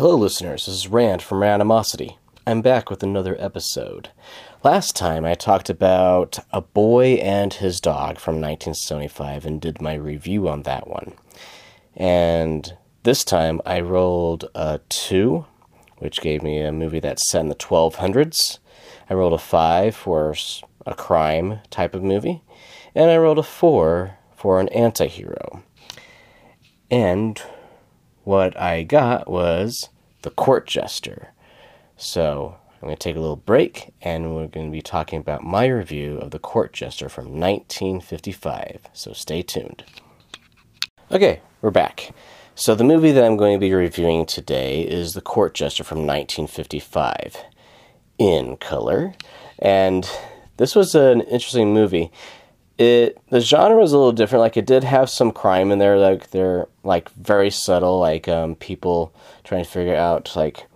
Hello, listeners. This is Rand from Randomocity. I'm back with another episode. Last time I talked about A Boy and His Dog from 1975 and did my review on that one. And this time I rolled a 2, which gave me a movie that's set in the 1200s. I rolled a 5 for a crime type of movie. And I rolled a 4 for an anti hero. And what I got was The Court Jester. So I'm going to take a little break and we're going to be talking about my review of The Court Jester from 1955. So stay tuned. Okay, we're back. So the movie that I'm going to be reviewing today is The Court Jester from 1955 in color. And this was an interesting movie it the genre was a little different. Like it did have some crime in there, like they're like very subtle, like um, people trying to figure out like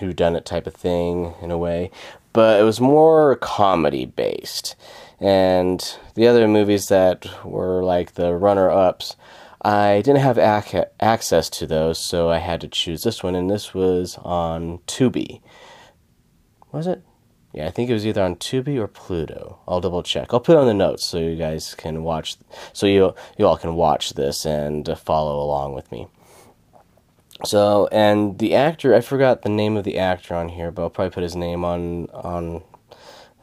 who done it type of thing in a way. But it was more comedy based. And the other movies that were like the runner ups, I didn't have ac- access to those, so I had to choose this one, and this was on Tubi. Was it? Yeah, I think it was either on Tubi or Pluto. I'll double check. I'll put it on the notes so you guys can watch, so you you all can watch this and uh, follow along with me. So, and the actor, I forgot the name of the actor on here, but I'll probably put his name on on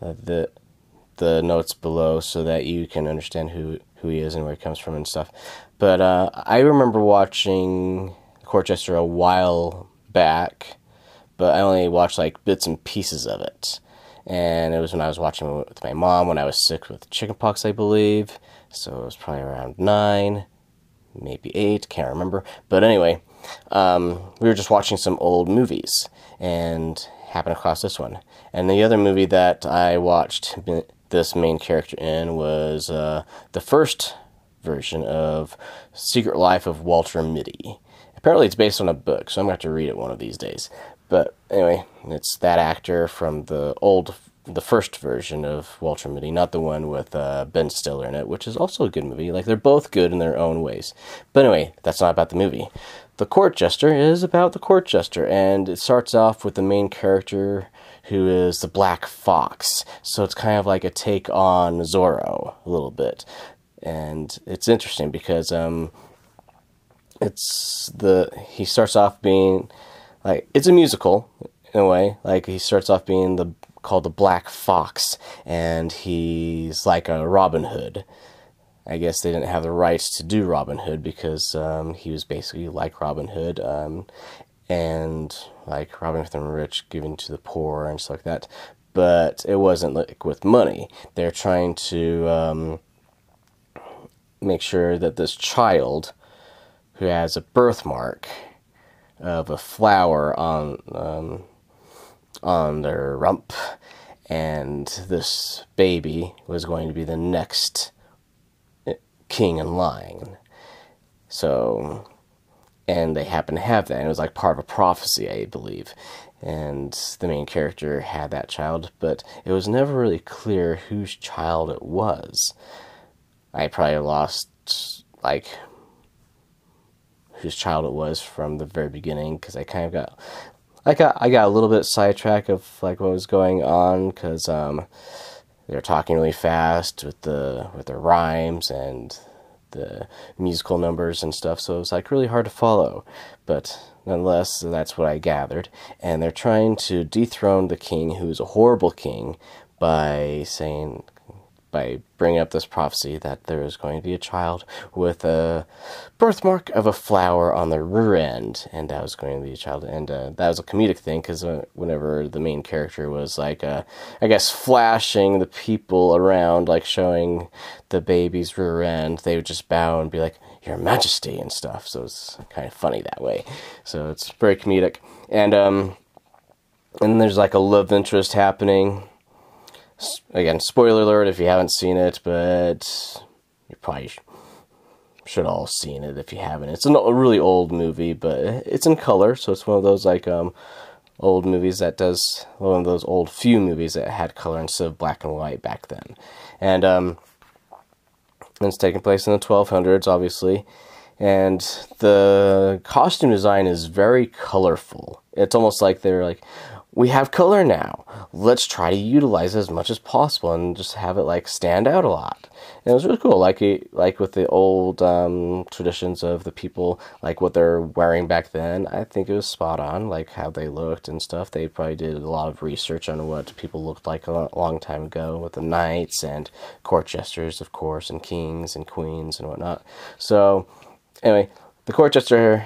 uh, the the notes below so that you can understand who who he is and where he comes from and stuff. But uh, I remember watching Court Jester a while back, but I only watched like bits and pieces of it and it was when I was watching with my mom when I was sick with chickenpox, I believe. So it was probably around nine, maybe eight, can't remember. But anyway, um, we were just watching some old movies and happened across this one. And the other movie that I watched this main character in was uh, the first version of Secret Life of Walter Mitty. Apparently, it's based on a book, so I'm going to have to read it one of these days. But anyway, it's that actor from the old, the first version of Walter Mitty, not the one with uh, Ben Stiller in it, which is also a good movie. Like they're both good in their own ways. But anyway, that's not about the movie. The Court Jester is about the Court Jester, and it starts off with the main character who is the Black Fox. So it's kind of like a take on Zorro a little bit, and it's interesting because um, it's the he starts off being like it's a musical in a way. Like he starts off being the called the Black Fox, and he's like a Robin Hood. I guess they didn't have the rights to do Robin Hood because um, he was basically like Robin Hood, um, and like Robin Hood and rich, giving to the poor and stuff like that. But it wasn't like with money. They're trying to um, make sure that this child who has a birthmark of a flower on um, on their rump, and this baby was going to be the next eh, king in line. So, and they happened to have that. It was like part of a prophecy, I believe. And the main character had that child, but it was never really clear whose child it was. I probably lost like whose child it was from the very beginning because I kind of got I got I got a little bit sidetracked of like what was going on because um, they were talking really fast with the with their rhymes and the musical numbers and stuff, so it was like really hard to follow. But nonetheless, that's what I gathered. And they're trying to dethrone the king, who is a horrible king, by saying by bringing up this prophecy that there is going to be a child with a birthmark of a flower on the rear end, and that was going to be a child. And uh, that was a comedic thing because uh, whenever the main character was like, uh, I guess, flashing the people around, like showing the baby's rear end, they would just bow and be like, Your Majesty and stuff. So it's kind of funny that way. So it's very comedic. And um, and there's like a love interest happening again, spoiler alert if you haven't seen it, but you probably should all have seen it if you haven't. It's a really old movie, but it's in color, so it's one of those like um, old movies that does one of those old few movies that had color instead of black and white back then, and um, it's taking place in the 1200s, obviously, and the costume design is very colorful. It's almost like they're like, we have color now. Let's try to utilize it as much as possible and just have it like stand out a lot. And it was really cool, like like with the old um, traditions of the people, like what they're wearing back then. I think it was spot on, like how they looked and stuff. They probably did a lot of research on what people looked like a long time ago with the knights and court jesters, of course, and kings and queens and whatnot. So, anyway, the court jester.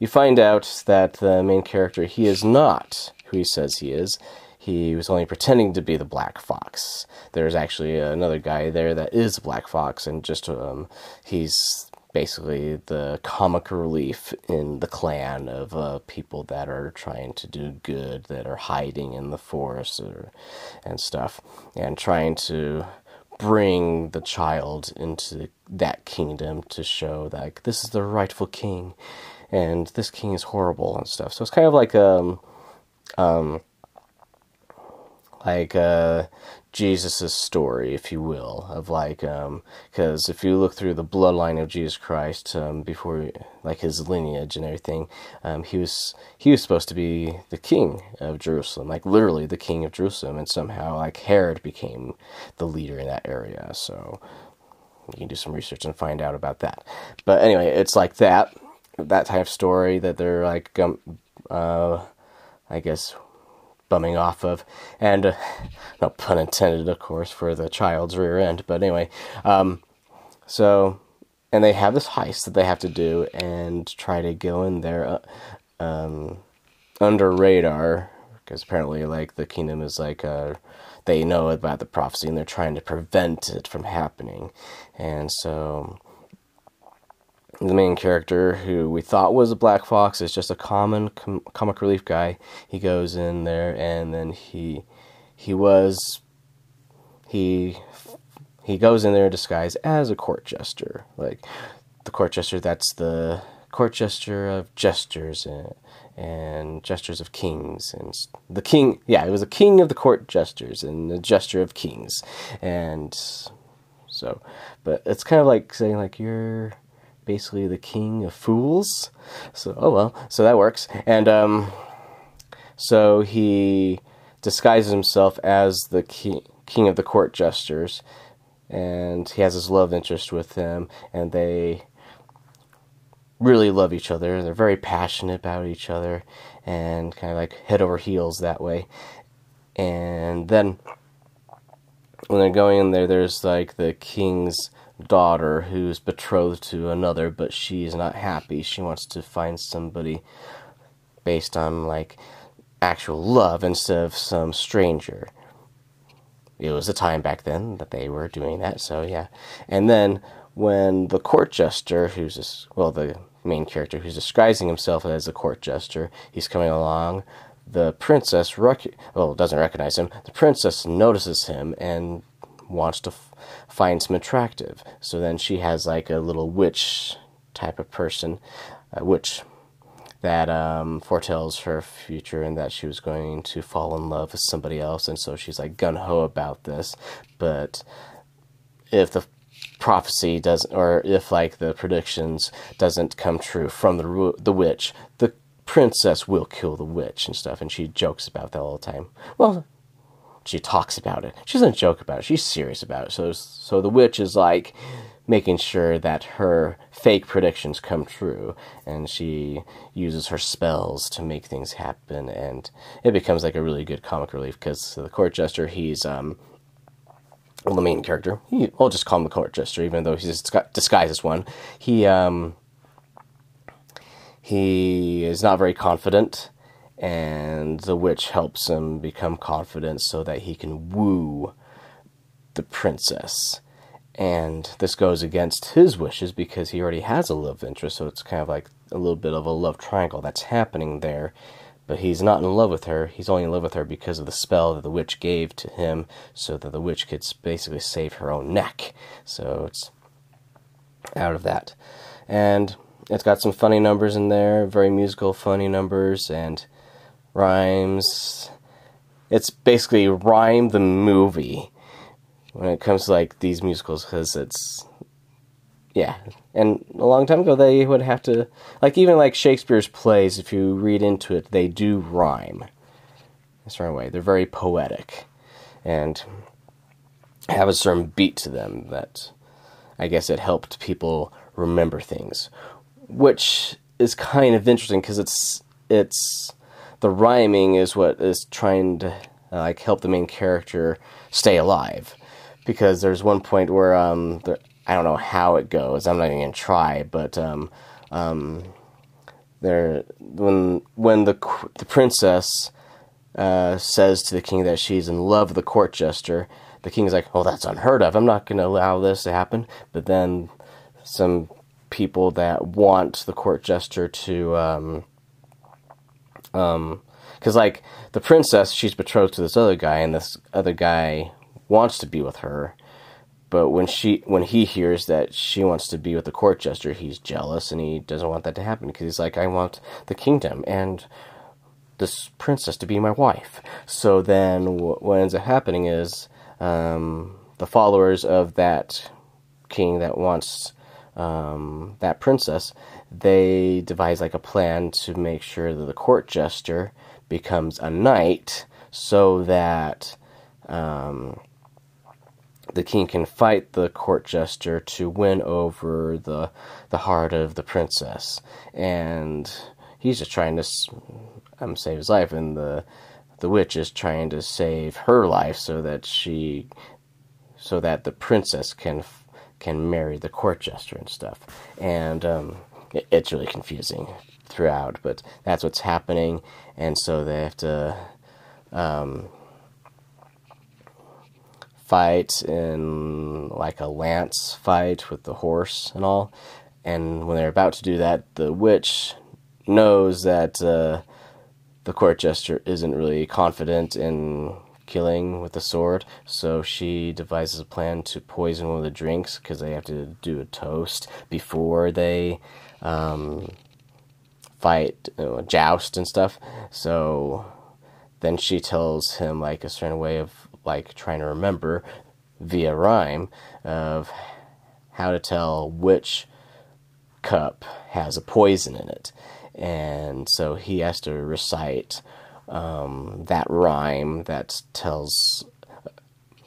You find out that the main character he is not who he says he is. He was only pretending to be the Black Fox. There's actually another guy there that is Black Fox, and just um, he's basically the comic relief in the clan of uh, people that are trying to do good, that are hiding in the forest or, and stuff, and trying to bring the child into that kingdom to show that like, this is the rightful king, and this king is horrible and stuff. So it's kind of like um um, like uh, Jesus' story, if you will, of like, because um, if you look through the bloodline of Jesus Christ, um, before like his lineage and everything, um, he was he was supposed to be the king of Jerusalem, like literally the king of Jerusalem, and somehow like Herod became the leader in that area. So you can do some research and find out about that. But anyway, it's like that that type of story that they're like um, uh, I guess, bumming off of. And, uh, no pun intended, of course, for the child's rear end. But anyway, um, so, and they have this heist that they have to do and try to go in there uh, um, under radar. Because apparently, like, the kingdom is like, uh, they know about the prophecy and they're trying to prevent it from happening. And so the main character, who we thought was a Black Fox, is just a common com- comic relief guy. He goes in there, and then he he was he he goes in there disguised as a court jester, like the court jester. That's the court jester of jesters and, and gestures of kings, and the king. Yeah, it was a king of the court jesters and the jester of kings, and so. But it's kind of like saying like you're basically the king of fools. So, oh well, so that works. And um, so he disguises himself as the king, king of the court jesters, and he has his love interest with him, and they really love each other. They're very passionate about each other, and kind of like head over heels that way. And then when they're going in there, there's like the king's daughter who's betrothed to another, but she's not happy. She wants to find somebody based on like actual love instead of some stranger. It was a time back then that they were doing that, so yeah. And then when the court jester, who's this, well, the main character who's disguising himself as a court jester, he's coming along. The princess, rec- well, doesn't recognize him. The princess notices him and wants to f- finds him attractive. So then she has like a little witch type of person, a witch that um, foretells her future and that she was going to fall in love with somebody else. And so she's like gun ho about this. But if the prophecy doesn't, or if like the predictions doesn't come true from the the witch, the princess will kill the witch and stuff. And she jokes about that all the time. Well, she talks about it. She doesn't joke about it. She's serious about it. So, so the witch is like making sure that her fake predictions come true, and she uses her spells to make things happen, and it becomes like a really good comic relief because the court jester, he's um, well, the main character. He, I'll just call him the court jester, even though he's disguised as one. He um, he is not very confident and the witch helps him become confident so that he can woo the princess. And this goes against his wishes because he already has a love interest, so it's kind of like a little bit of a love triangle that's happening there. But he's not in love with her. He's only in love with her because of the spell that the witch gave to him, so that the witch could basically save her own neck. So it's out of that. And it's got some funny numbers in there, very musical, funny numbers, and rhymes. It's basically rhyme the movie when it comes to like these musicals because it's yeah, and a long time ago they would have to like even like Shakespeare's plays. If you read into it, they do rhyme. A certain way, they're very poetic, and have a certain beat to them that I guess it helped people remember things, which is kind of interesting because it's it's the rhyming is what is trying to uh, like help the main character stay alive. Because there's one point where um I don't know how it goes I'm not even gonna try but um um there when when the the princess uh, says to the king that she's in love with the court jester the king's like oh that's unheard of. I'm not gonna allow this to happen. But then some people that want the court jester to um um because like the princess she's betrothed to this other guy and this other guy wants to be with her. But when she when he hears that she wants to be with the court jester he's jealous and he doesn't want that to happen because he's like i want the kingdom and this princess to be my wife. So then what ends up happening is um, the followers of that king that wants um, that princess, they devise like a plan to make sure that the court jester becomes a knight so that um, the king can fight the court jester to win over the the heart of the princess and he's just trying to um, save his life and the the witch is trying to save her life so that she so that the princess can can marry the court jester and stuff. And um, it's really confusing throughout, but that's what's happening. And so they have to um, fight in like a lance fight with the horse and all. And when they're about to do that, the witch knows that uh, the court jester isn't really confident in killing with the sword. So she devises a plan to poison one of the drinks because they have to do a toast before they um, fight, you know, joust and stuff. So then she tells him like a certain way of like trying to remember via rhyme of how to tell which cup has a poison in it. And so he has to recite um, that rhyme that tells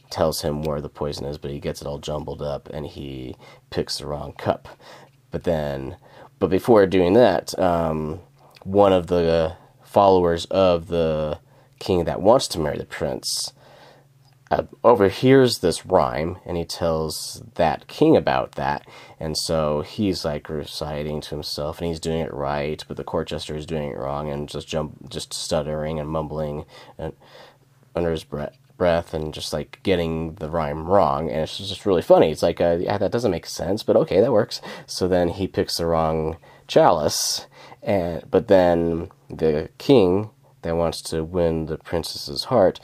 tells him where the poison is, but he gets it all jumbled up and he picks the wrong cup. But then, but before doing that, um, one of the followers of the king that wants to marry the prince uh, overhears this rhyme and he tells that king about that and so he's like reciting to himself and he's doing it right but the court jester is doing it wrong and just jump just stuttering and mumbling and under his breath breath and just like getting the rhyme wrong and it's just really funny. It's like uh, yeah that doesn't make sense but okay that works. So then he picks the wrong chalice and but then the king that wants to win the princess's heart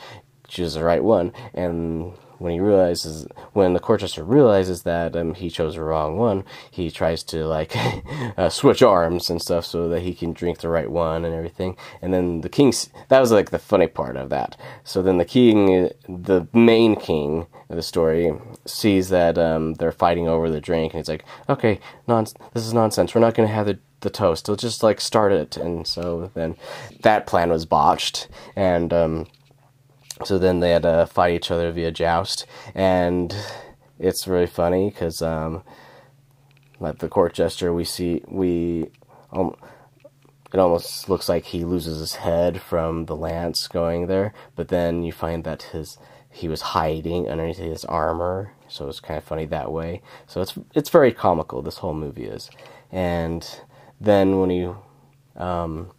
chooses the right one. And when he realizes, when the court jester realizes that um, he chose the wrong one, he tries to like uh, switch arms and stuff so that he can drink the right one and everything. And then the king, that was like the funny part of that. So then the king, the main king of the story, sees that um, they're fighting over the drink, and he's like, "Okay, non- this is nonsense. We're not going to have the the toast. We'll just like start it." And so then that plan was botched, and um, so then they had to fight each other via joust, and it's really funny because um, like the court jester, we see we um, it almost looks like he loses his head from the lance going there, but then you find that his he was hiding underneath his armor, so it's kind of funny that way. So it's it's very comical. This whole movie is, and then when you um,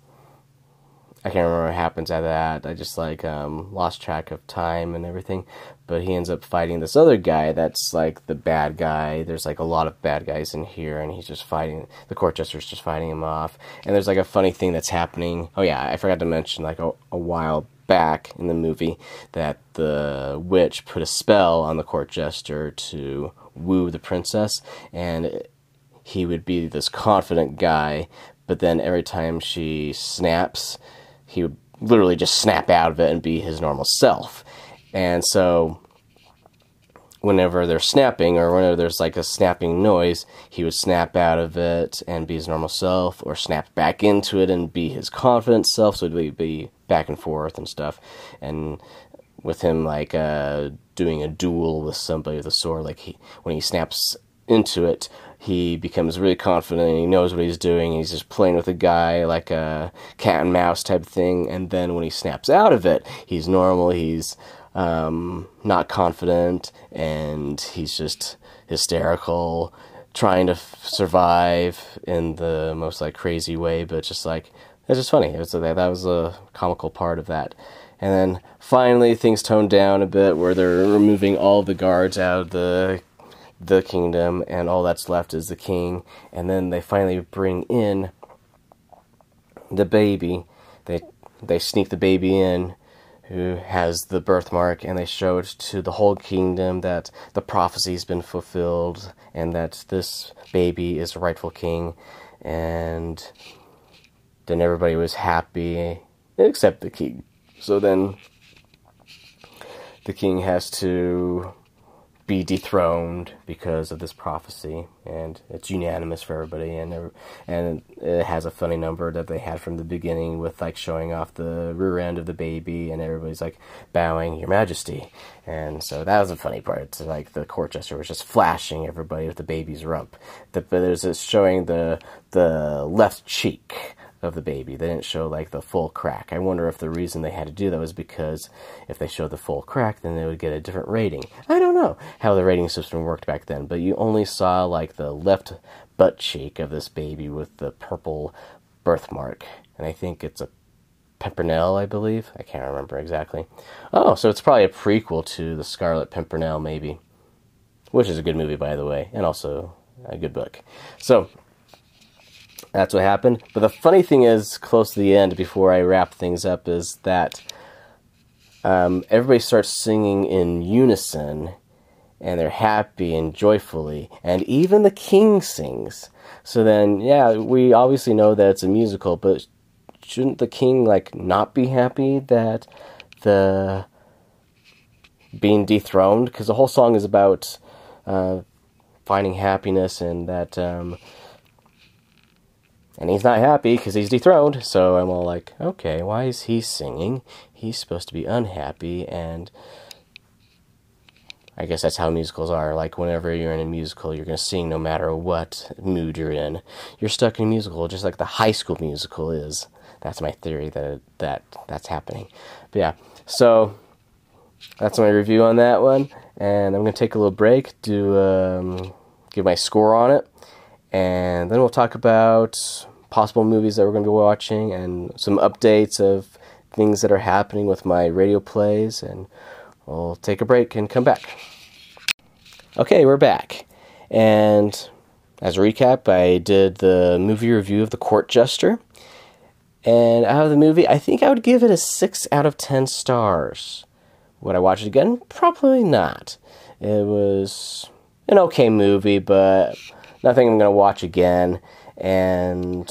I can't remember what happens after that. I just like um, lost track of time and everything. But he ends up fighting this other guy that's like the bad guy. There's like a lot of bad guys in here, and he's just fighting. The court jester's just fighting him off. And there's like a funny thing that's happening. Oh yeah, I forgot to mention like a, a while back in the movie that the witch put a spell on the court jester to woo the princess, and he would be this confident guy. But then every time she snaps he would literally just snap out of it and be his normal self. And so whenever they're snapping or whenever there's like a snapping noise, he would snap out of it and be his normal self, or snap back into it and be his confident self. So it'd be back and forth and stuff. And with him like uh, doing a duel with somebody with a sword, like he when he snaps into it, he becomes really confident he knows what he's doing. He's just playing with a guy like a cat and mouse type thing. And then when he snaps out of it, he's normal. He's um, not confident and he's just hysterical, trying to f- survive in the most like crazy way. But just like it's just funny. It was that that was a comical part of that. And then finally, things toned down a bit where they're removing all the guards out of the the kingdom, and all that's left is the king. And then they finally bring in the baby. They they sneak the baby in, who has the birthmark, and they show it to the whole kingdom that the prophecy's been fulfilled, and that this baby is rightful king. And then everybody was happy, except the king. So then the king has to be dethroned because of this prophecy, and it's unanimous for everybody. And and it has a funny number that they had from the beginning with like showing off the rear end of the baby, and everybody's like bowing, Your Majesty. And so that was a funny part. It's like the court jester was just flashing everybody with the baby's rump. The, there's showing the the left cheek of the baby. They didn't show like the full crack. I wonder if the reason they had to do that was because if they showed the full crack, then they would get a different rating. I don't know how the rating system worked back then, but you only saw like the left butt cheek of this baby with the purple birthmark. And I think it's a Pimpernel, I believe. I can't remember exactly. Oh, so it's probably a prequel to The Scarlet Pimpernel, maybe. Which is a good movie, by the way, and also a good book. So, that's what happened. But the funny thing is, close to the end, before I wrap things up, is that um, everybody starts singing in unison, and they're happy and joyfully, and even the king sings. So then, yeah, we obviously know that it's a musical, but shouldn't the king like not be happy that the being dethroned? Because the whole song is about uh, finding happiness and that. Um, and he's not happy because he's dethroned. So I'm all like, okay, why is he singing? He's supposed to be unhappy. And I guess that's how musicals are. Like, whenever you're in a musical, you're going to sing no matter what mood you're in. You're stuck in a musical, just like the high school musical is. That's my theory that that that's happening. But yeah, so that's my review on that one. And I'm going to take a little break to um, give my score on it and then we'll talk about possible movies that we're going to be watching and some updates of things that are happening with my radio plays and we'll take a break and come back. Okay, we're back. And as a recap, I did the movie review of The Court Jester. And out of the movie, I think I would give it a 6 out of 10 stars. Would I watch it again? Probably not. It was an okay movie, but nothing I'm going to watch again. And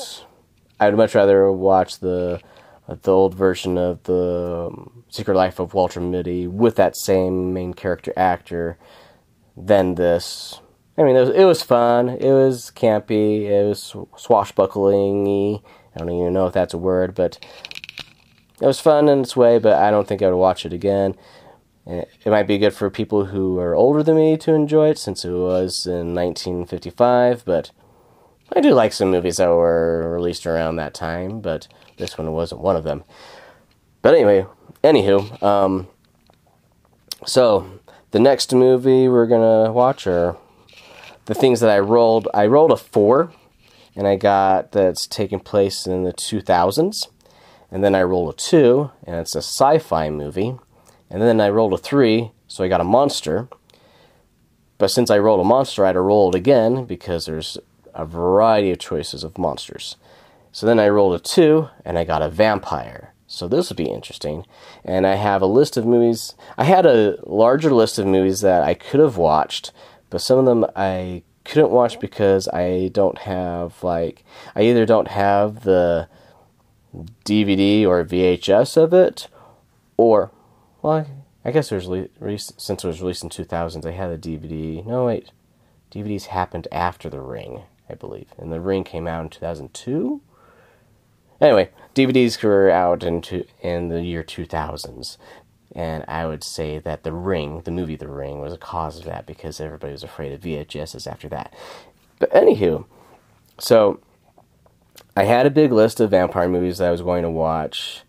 I'd much rather watch the the old version of the um, Secret Life of Walter Mitty with that same main character actor than this. I mean, it was, it was fun. It was campy. It was swashbuckling I don't even know if that's a word, but it was fun in its way. But I don't think I would watch it again. It might be good for people who are older than me to enjoy it since it was in 1955, but I do like some movies that were released around that time, but this one wasn't one of them. But anyway, anywho, um, so the next movie we're gonna watch are the things that I rolled. I rolled a four, and I got that's taking place in the 2000s, and then I rolled a two, and it's a sci-fi movie and then I rolled a 3, so I got a monster. But since I rolled a monster, I had to roll it again because there's a variety of choices of monsters. So then I rolled a 2, and I got a vampire. So this would be interesting. And I have a list of movies. I had a larger list of movies that I could have watched, but some of them I couldn't watch because I don't have, like, I either don't have the DVD or VHS of it, or well, I guess it was re- since it was released in 2000, they had a DVD. No, wait. DVDs happened after The Ring, I believe. And The Ring came out in 2002? Anyway, DVDs were out in, in the year 2000s. And I would say that The Ring, the movie The Ring, was a cause of that because everybody was afraid of VHSs after that. But anywho, so I had a big list of vampire movies that I was going to watch,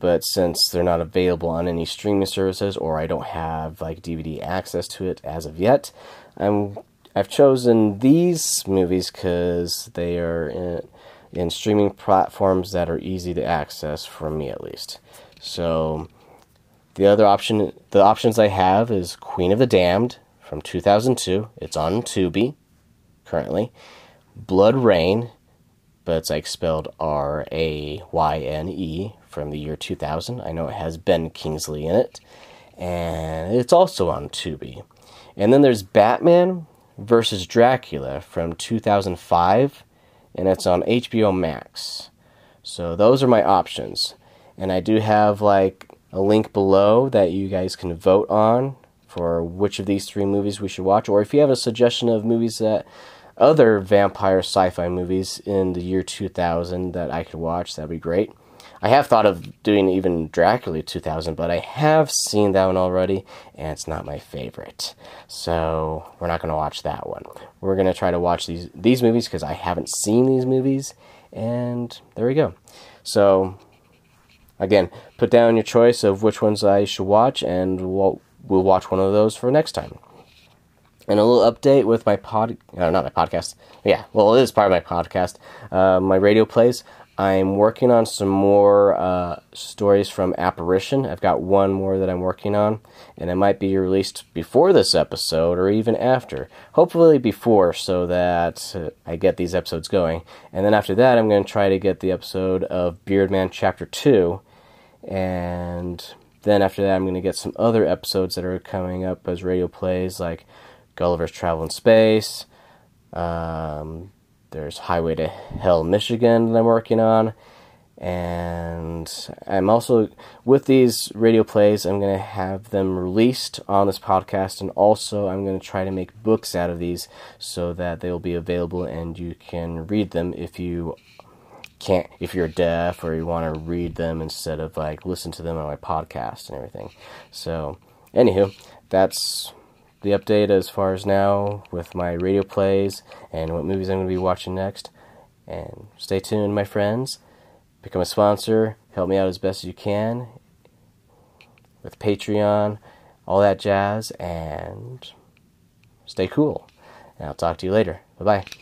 but since they're not available on any streaming services or I don't have like DVD access to it as of yet, I'm I've chosen these movies because they are in, in streaming platforms that are easy to access for me at least. So the other option, the options I have is Queen of the Damned from 2002. It's on Tubi currently. BloodRayne, but it's like spelled R A Y N E from the year 2000. I know it has Ben Kingsley in it, and it's also on Tubi. And then there's Batman versus Dracula from 2005, and it's on HBO Max. So those are my options. And I do have like a link below that you guys can vote on for which of these three movies we should watch, or if you have a suggestion of movies that other vampire sci-fi movies in the year 2000 that I could watch, that'd be great. I have thought of doing even Dracula 2000, but I have seen that one already, and it's not my favorite. So we're not going to watch that one. We're going to try to watch these these movies because I haven't seen these movies, and there we go. So again, put down your choice of which ones I should watch, and we'll, we'll watch one of those for next time. And a little update with my pod, uh, not my podcast. Yeah, well, it is part of my podcast. Uh, my radio plays. I'm working on some more uh, stories from Apparition. I've got one more that I'm working on, and it might be released before this episode or even after. Hopefully, before, so that uh, I get these episodes going. And then after that, I'm going to try to get the episode of Beardman Chapter 2. And then after that, I'm going to get some other episodes that are coming up as radio plays, like Gulliver's Travel in Space. Um, there's Highway to Hell, Michigan that I'm working on. And I'm also, with these radio plays, I'm going to have them released on this podcast. And also, I'm going to try to make books out of these so that they'll be available and you can read them if you can't, if you're deaf or you want to read them instead of like listen to them on my podcast and everything. So, anywho, that's the update as far as now with my radio plays and what movies I'm going to be watching next. And stay tuned, my friends. Become a sponsor. Help me out as best as you can with Patreon, all that jazz, and stay cool. And I'll talk to you later. Bye bye.